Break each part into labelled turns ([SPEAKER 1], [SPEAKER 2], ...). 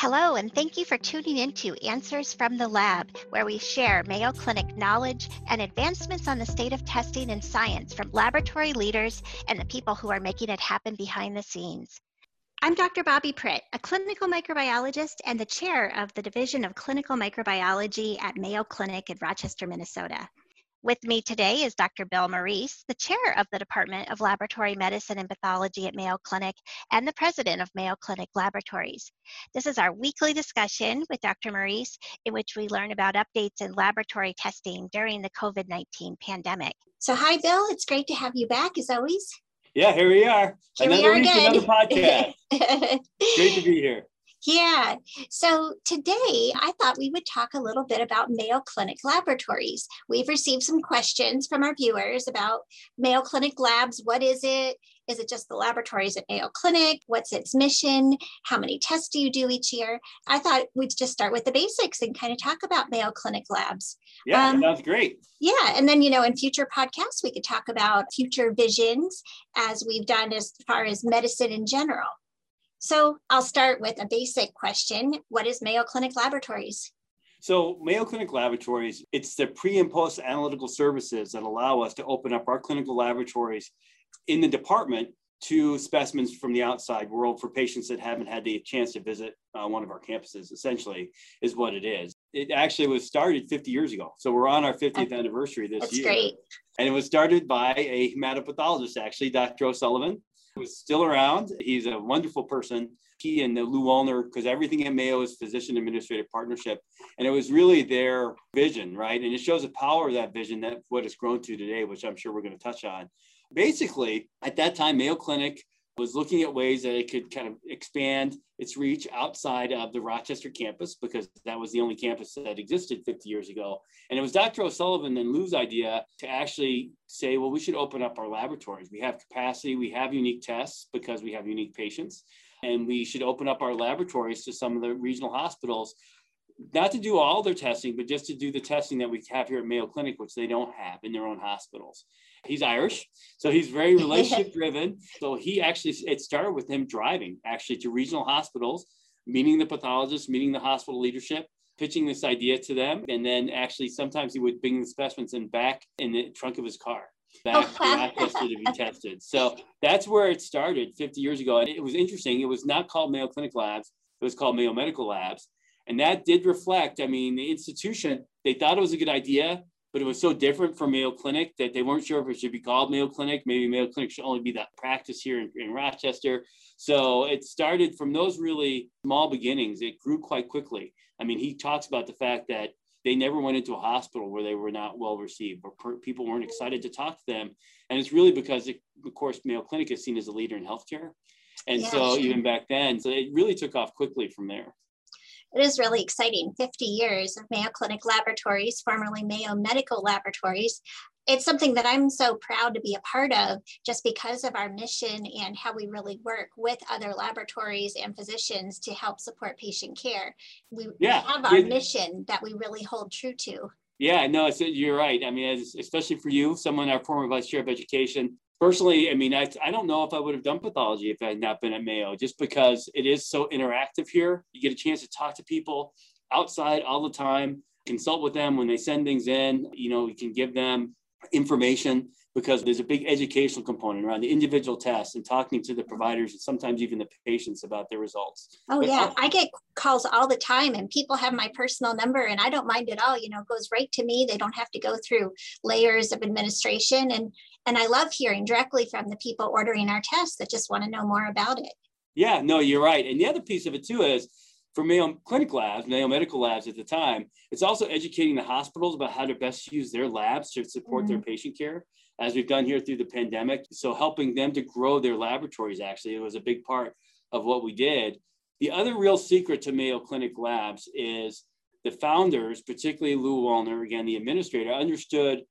[SPEAKER 1] Hello, and thank you for tuning in to Answers from the Lab, where we share Mayo Clinic knowledge and advancements on the state of testing and science from laboratory leaders and the people who are making it happen behind the scenes. I'm Dr. Bobbi Pritt, a clinical microbiologist and the chair of the Division of Clinical Microbiology at Mayo Clinic in Rochester, Minnesota. With me today is Dr. Bill Morice, the chair of the Department of Laboratory Medicine and Pathology at Mayo Clinic and the president of Mayo Clinic Laboratories. This is our weekly discussion with Dr. Morice in which we learn about updates in laboratory testing during the COVID 19 pandemic.
[SPEAKER 2] So, hi, Bill. It's great to have you back as always.
[SPEAKER 3] Yeah, here we are.
[SPEAKER 2] Here another we are
[SPEAKER 3] week,
[SPEAKER 2] again.
[SPEAKER 3] another podcast. great to be here.
[SPEAKER 2] Yeah. So today I thought we would talk a little bit about Mayo Clinic laboratories. We've received some questions from our viewers about Mayo Clinic labs. What is it? Is it just the laboratories at Mayo Clinic? What's its mission? How many tests do you do each year? I thought we'd just start with the basics and kind of talk about Mayo Clinic labs.
[SPEAKER 3] Yeah, um, that's great.
[SPEAKER 2] Yeah. And then, you know, in future podcasts, we could talk about future visions as we've done as far as medicine in general. So I'll start with a basic question. What is Mayo Clinic Laboratories?
[SPEAKER 3] So Mayo Clinic Laboratories, it's the pre and post analytical services that allow us to open up our clinical laboratories in the department to specimens from the outside world for patients that haven't had the chance to visit uh, one of our campuses, essentially, is what it is. It actually was started 50 years ago. So we're on our 50th anniversary this year.
[SPEAKER 2] That's
[SPEAKER 3] year.
[SPEAKER 2] great.
[SPEAKER 3] And it was started by a hematopathologist, actually, Dr. O'Sullivan, who's still around. He's a wonderful person. He and the Lou Wallner, because everything at Mayo is physician administrative partnership. And it was really their vision, right? And it shows the power of that vision that what it's grown to today, which I'm sure we're going to touch on. Basically, at that time, Mayo Clinic was looking at ways that it could kind of expand its reach outside of the Rochester campus because that was the only campus that existed 50 years ago. And it was Dr. O'Sullivan and Lou's idea to actually say, well, we should open up our laboratories. We have capacity, we have unique tests because we have unique patients, and we should open up our laboratories to some of the regional hospitals not to do all their testing, but just to do the testing that we have here at Mayo Clinic, which they don't have in their own hospitals. He's Irish, so he's very relationship driven. So he actually, it started with him driving actually to regional hospitals, meeting the pathologists, meeting the hospital leadership, pitching this idea to them. And then actually, sometimes he would bring the specimens in back in the trunk of his car back oh, to Rochester to be tested. So that's where it started 50 years ago. And it was interesting. It was not called Mayo Clinic Labs, it was called Mayo Medical Labs. And that did reflect, I mean, the institution, they thought it was a good idea, but it was so different from Mayo Clinic that they weren't sure if it should be called Mayo Clinic. Maybe Mayo Clinic should only be that practice here in, in Rochester. So it started from those really small beginnings. It grew quite quickly. I mean, he talks about the fact that they never went into a hospital where they were not well received or per, people weren't excited to talk to them. And it's really because, it, of course, Mayo Clinic is seen as a leader in healthcare. And yeah, so sure. even back then, so it really took off quickly from there
[SPEAKER 2] it is really exciting 50 years of Mayo Clinic Laboratories, formerly Mayo Medical Laboratories. It's something that I'm so proud to be a part of just because of our mission and how we really work with other laboratories and physicians to help support patient care. We, yeah, we have our mission that we really hold true to.
[SPEAKER 3] Yeah, no, you're right. I mean, especially for you, someone our former vice chair of education, personally, I mean, I, I don't know if I would have done pathology if I had not been at Mayo, just because it is so interactive here. You get a chance to talk to people outside all the time, consult with them when they send things in. You know, you can give them information because there's a big educational component around the individual tests and talking to the providers and sometimes even the patients about their results.
[SPEAKER 2] Oh but yeah, I get calls all the time and people have my personal number and I don't mind at all, you know, it goes right to me. They don't have to go through layers of administration and and I love hearing directly from the people ordering our tests that just want to know more about it.
[SPEAKER 3] Yeah, no, you're right. And the other piece of it too is for Mayo Clinic Labs, Mayo Medical Labs at the time, it's also educating the hospitals about how to best use their labs to support mm-hmm. their patient care, as we've done here through the pandemic. So helping them to grow their laboratories actually it was a big part of what we did. The other real secret to Mayo Clinic Labs is the founders, particularly Lou Wallner, again, the administrator, understood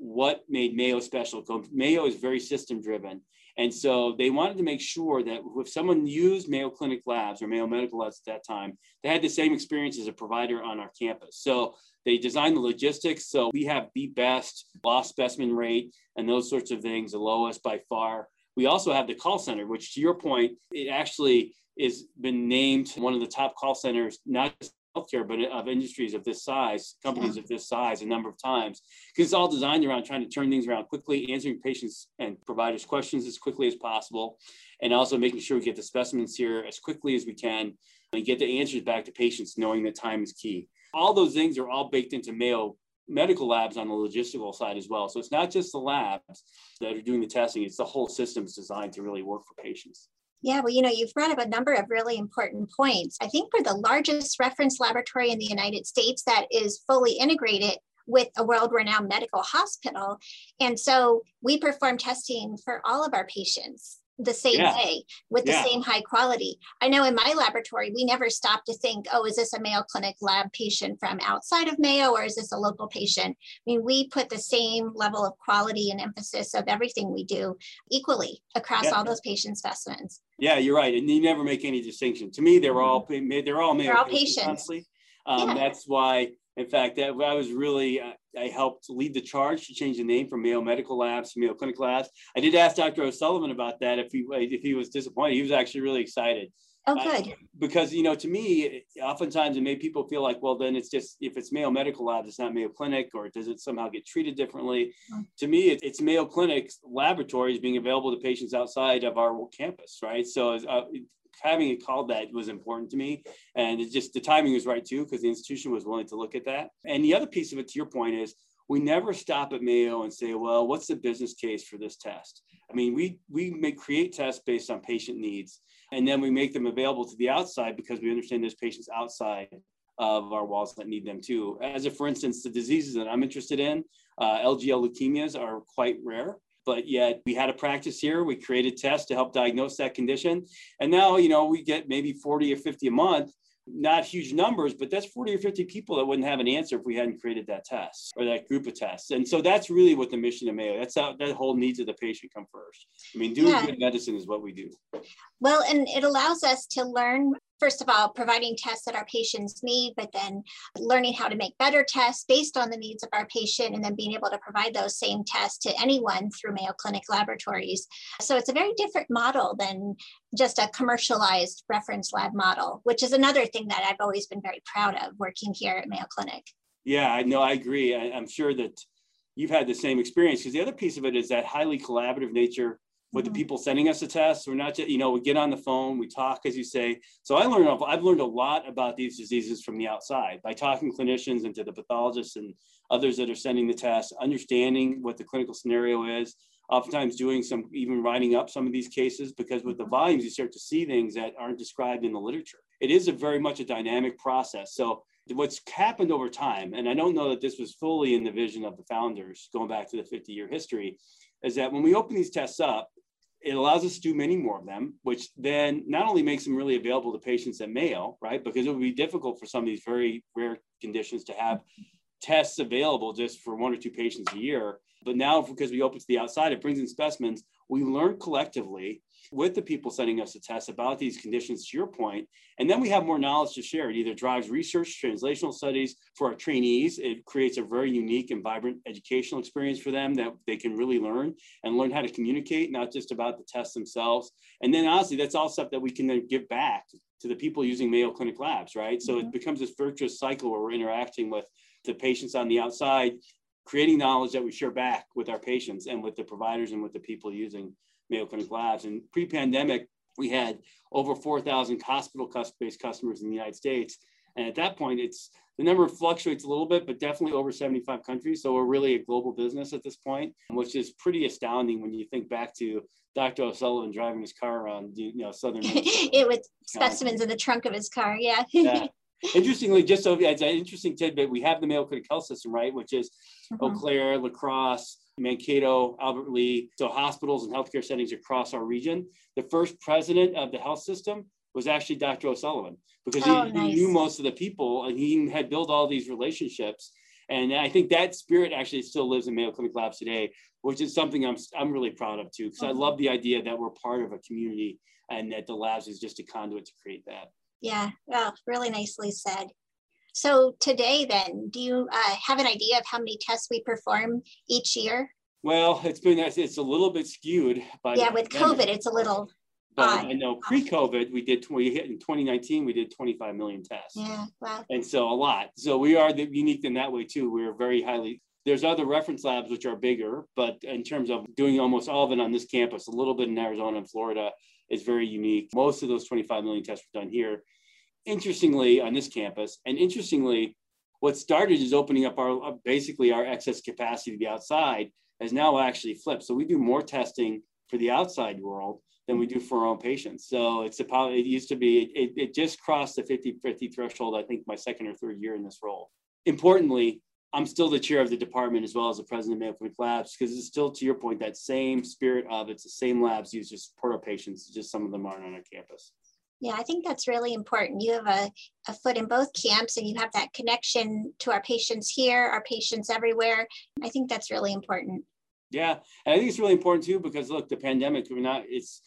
[SPEAKER 3] what made Mayo special. Mayo is very system driven. And so they wanted to make sure that if someone used Mayo Clinic Labs or Mayo Medical Labs at that time, they had the same experience as a provider on our campus. So they designed the logistics. So we have the best lost specimen rate and those sorts of things, the lowest by far. We also have the call center, which to your point, it actually has been named one of the top call centers, not just healthcare, but uh, of industries of this size, companies of this size, a number of times, because it's all designed around trying to turn things around quickly, answering patients and providers' questions as quickly as possible, and also making sure we get the specimens here as quickly as we can and get the answers back to patients, knowing that time is key. All those things are all baked into Mayo medical labs on the logistical side as well. So it's not just the labs that are doing the testing, it's the whole system is designed to really work for patients.
[SPEAKER 2] Yeah, well, you know, you've brought up a number of really important points. I think we're the largest reference laboratory in the United States that is fully integrated with a world renowned medical hospital. And so we perform testing for all of our patients the same yeah. way with the yeah. same high quality. I know in my laboratory, we never stop to think, oh, is this a Mayo Clinic lab patient from outside of Mayo or is this a local patient? I mean, we put the same level of quality and emphasis of everything we do equally across yeah. all those patient specimens.
[SPEAKER 3] Yeah, you're right. And you never make any distinction. To me, they're all they're all Mayo
[SPEAKER 2] they're all patients. patients.
[SPEAKER 3] Honestly. Um, that's why in fact, that I was really, uh, I helped lead the charge to change the name from Mayo Medical Labs to Mayo Clinic Labs. I did ask Dr. O'Sullivan about that if he if he was disappointed. He was actually really excited.
[SPEAKER 2] Oh, good. Uh,
[SPEAKER 3] because you know, to me, oftentimes it made people feel like, well, then it's just if it's Mayo Medical Labs, it's not Mayo Clinic, or does it somehow get treated differently? Mm-hmm. To me, it, it's Mayo Clinic's laboratories being available to patients outside of our campus, right? So uh, having it called that was important to me. And it just the timing was right too, because the institution was willing to look at that. And the other piece of it, to your point, is we never stop at Mayo and say, well, what's the business case for this test? I mean, we we make create tests based on patient needs, and then we make them available to the outside because we understand there's patients outside of our walls that need them too. As if, for instance, the diseases that I'm interested in, uh, LGL leukemias are quite rare but yet we had a practice here. We created tests to help diagnose that condition. And now, you know, we get maybe 40 or 50 a month, not huge numbers, but that's 40 or 50 people that wouldn't have an answer if we hadn't created that test or that group of tests. And so that's really what the mission of Mayo, that's how that whole needs of the patient come first. I mean, doing yeah. good medicine is what we do.
[SPEAKER 2] Well, and it allows us to learn first of all, providing tests that our patients need, but then learning how to make better tests based on the needs of our patient, and then being able to provide those same tests to anyone through Mayo Clinic laboratories. So it's a very different model than just a commercialized reference lab model, which is another thing that I've always been very proud of working here at Mayo Clinic.
[SPEAKER 3] Yeah, I know, I agree. I, I'm sure that you've had the same experience because the other piece of it is that highly collaborative nature with the people sending us the tests. We're not just, you know, we get on the phone, we talk, as you say. So I learned, I've learned a lot about these diseases from the outside by talking clinicians and to the pathologists and others that are sending the tests, understanding what the clinical scenario is. Oftentimes doing some, even writing up some of these cases because with the mm-hmm. volumes, you start to see things that aren't described in the literature. It is a very much a dynamic process. So what's happened over time, and I don't know that this was fully in the vision of the founders going back to the 50 year history, is that when we open these tests up, it allows us to do many more of them, which then not only makes them really available to patients at Mayo, right? Because it would be difficult for some of these very rare conditions to have tests available just for one or two patients a year. But now, because we open to the outside, it brings in specimens. We learn collectively with the people sending us the tests about these conditions, to your point, and then we have more knowledge to share. It either drives research, translational studies for our trainees. It creates a very unique and vibrant educational experience for them that they can really learn and learn how to communicate, not just about the tests themselves. And then honestly, that's all stuff that we can then give back to the people using Mayo Clinic labs, right? So mm-hmm. it becomes this virtuous cycle where we're interacting with the patients on the outside, creating knowledge that we share back with our patients and with the providers and with the people using Mayo Clinic labs. And pre-pandemic, we had over 4,000 hospital-based customers in the United States. And at that point, it's the number fluctuates a little bit, but definitely over 75 countries. So we're really a global business at this point, which is pretty astounding when you think back to Dr. O'Sullivan driving his car around, you know, southern.
[SPEAKER 2] it was specimens in the trunk of his car. Yeah.
[SPEAKER 3] yeah. Interestingly, just so as an interesting tidbit, we have the Mayo Clinic Health System, right, which is mm-hmm. Eau Claire, La Crosse, Mankato, Albert Lea, so hospitals and healthcare settings across our region. The first president of the health system was actually Dr. O'Sullivan because oh, he, nice. he, knew most of the people and he had built all these relationships. And I think that spirit actually still lives in Mayo Clinic Labs today, which is something I'm, I'm really proud of too, because. I love the idea that we're part of a community and that the labs is just a conduit to create that.
[SPEAKER 2] Yeah, well, really nicely said. So today then, do you uh, have an idea of how many tests we perform each year?
[SPEAKER 3] Well, it's been it's a little bit skewed
[SPEAKER 2] by yeah. With COVID, it's a little
[SPEAKER 3] But I know pre-COVID, we did we hit in 2019, we did 25 million tests.
[SPEAKER 2] Yeah, wow.
[SPEAKER 3] And so a lot. So we are the, unique in that way too. We're very highly. There's other reference labs which are bigger, but in terms of doing almost all of it on this campus, a little bit in Arizona and Florida is very unique. Most of those 25 million tests were done here. Interestingly, on this campus, and interestingly, what started is opening up our uh, basically our excess capacity to the outside has now actually flipped. So we do more testing for the outside world than we do for our own patients. So it's about, it used to be, it, it just crossed the 50 50 threshold, I think my second or third year in this role. Importantly, I'm still the chair of the department as well as the president of Mayo Labs because it's still, to your point, that same spirit of it's the same labs used to support our patients, just some of them aren't on our campus.
[SPEAKER 2] Yeah, I think that's really important. You have a, a foot in both camps and you have that connection to our patients here, our patients everywhere. I think that's really important.
[SPEAKER 3] Yeah, and I think it's really important too because look, the pandemic, we're not, it's,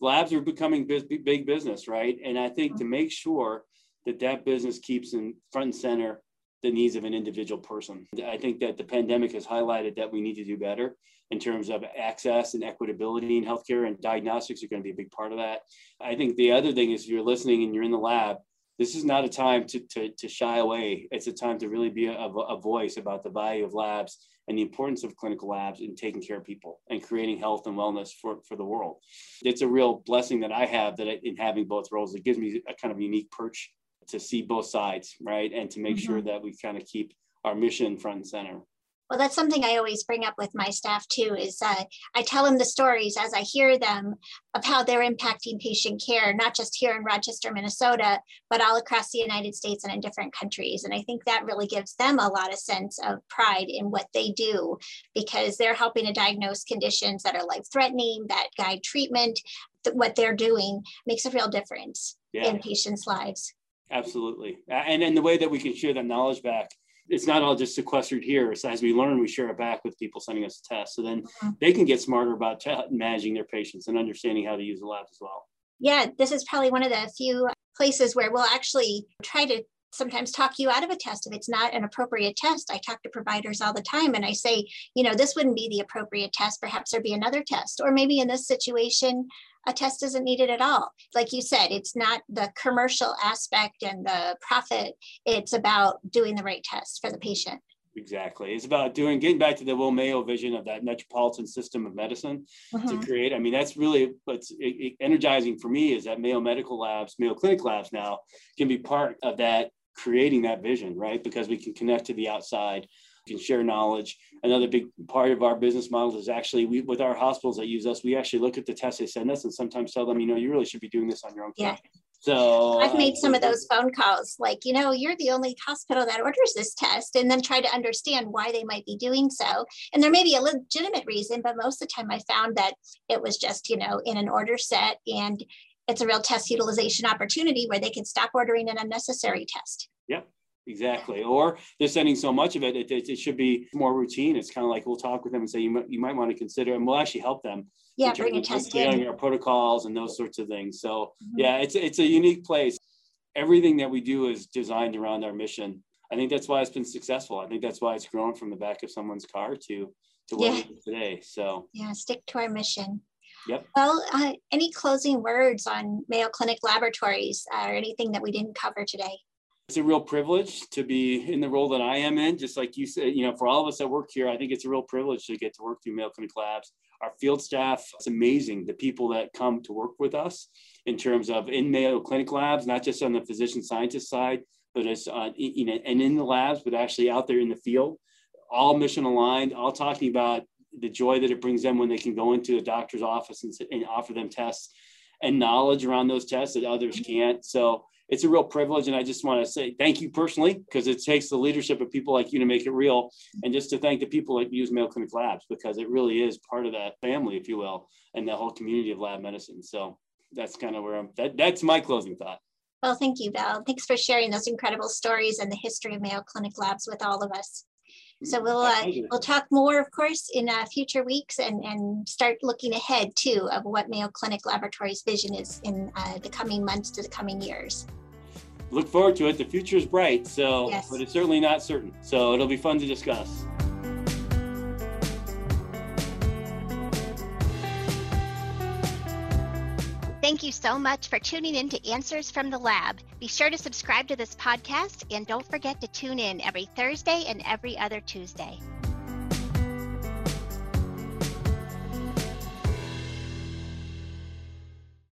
[SPEAKER 3] labs are becoming big, big business, right? And I think to mm-hmm. make sure that that business keeps in front and center the needs of an individual person. I think that the pandemic has highlighted that we need to do better in terms of access and equitability in healthcare, and diagnostics are going to be a big part of that. I think the other thing is if you're listening and you're in the lab, this is not a time to, to, to shy away. It's a time to really be a, a voice about the value of labs and the importance of clinical labs in taking care of people and creating health and wellness for, for the world. It's a real blessing that I have that in having both roles. It gives me a kind of unique perch to see both sides, right? And to make mm-hmm. sure that we kind of keep our mission front and center.
[SPEAKER 2] Well, that's something I always bring up with my staff too. Is uh, I tell them the stories as I hear them of how they're impacting patient care, not just here in Rochester, Minnesota, but all across the United States and in different countries. And I think that really gives them a lot of sense of pride in what they do because they're helping to diagnose conditions that are life-threatening, that guide treatment. What they're doing makes a real difference yeah. in patients' lives.
[SPEAKER 3] Absolutely, and and the way that we can share that knowledge back it's not all just sequestered here. So as we learn, we share it back with people sending us tests. So then mm-hmm. they can get smarter about t- managing their patients and understanding how to use the lab as well.
[SPEAKER 2] Yeah, this is probably one of the few places where we'll actually try to sometimes talk you out of a test if it's not an appropriate test. I talk to providers all the time and I say, you know, this wouldn't be the appropriate test. Perhaps there'd be another test. Or maybe in this situation, a test isn't needed at all. Like you said, it's not the commercial aspect and the profit, it's about doing the right test for the patient.
[SPEAKER 3] Exactly. It's about doing, getting back to the Will Mayo vision of that metropolitan system of medicine mm-hmm. to create. I mean, that's really what's energizing for me is that Mayo Medical Labs, Mayo Clinic Labs now can be part of that, creating that vision, right? Because we can connect to the outside can share knowledge. Another big part of our business model is actually we, with our hospitals that use us, we actually look at the tests they send us and sometimes tell them, you know, you really should be doing this on your own.
[SPEAKER 2] Yeah. So I've made some of uh, those phone calls, like, you know, you're the only hospital that orders this test, and then try to understand why they might be doing so. And there may be a legitimate reason, but most of the time I found that it was just, you know, in an order set and it's a real test utilization opportunity where they can stop ordering an unnecessary test.
[SPEAKER 3] Yep. Exactly. Or they're sending so much of it, it, it, it should be more routine. It's kind of like we'll talk with them and say, you might, you might want to consider, and we'll actually help them.
[SPEAKER 2] Yeah, bring a test in.
[SPEAKER 3] Our protocols and those sorts of things. So mm-hmm. yeah, it's, it's a unique place. Everything that we do is designed around our mission. I think that's why it's been successful. I think that's why it's grown from the back of someone's car to, to what yeah. it is today. So
[SPEAKER 2] yeah, stick to our mission.
[SPEAKER 3] Yep.
[SPEAKER 2] Well, uh, any closing words on Mayo Clinic Laboratories uh, or anything that we didn't cover today?
[SPEAKER 3] It's a real privilege to be in the role that I am in. Just like you said, you know, for all of us that work here, I think it's a real privilege to get to work through Mayo Clinic Labs. Our field staff, it's amazing the people that come to work with us in terms of in Mayo Clinic Labs, not just on the physician scientist side, but as you know, and in the labs, but actually out there in the field, all mission aligned, all talking about the joy that it brings them when they can go into a doctor's office and, and offer them tests and knowledge around those tests that others can't. So it's a real privilege. And I just want to say thank you personally, because it takes the leadership of people like you to make it real. And just to thank the people that use Mayo Clinic Labs, because it really is part of that family, if you will, and the whole community of lab medicine. So that's kind of where I'm, that, that's my closing thought.
[SPEAKER 2] Well, thank you, Val. Thanks for sharing those incredible stories and the history of Mayo Clinic Labs with all of us. So we'll uh, we'll talk more, of course, in uh, future weeks and, and start looking ahead too of what Mayo Clinic Laboratories' vision is in uh, the coming months to the coming years.
[SPEAKER 3] Look forward to it. The future is bright, so yes. but it's certainly not certain. So it'll be fun to discuss.
[SPEAKER 2] Thank you so much for tuning in to Answers from the Lab. Be sure to subscribe to this podcast and don't forget to tune in every Thursday and every other Tuesday.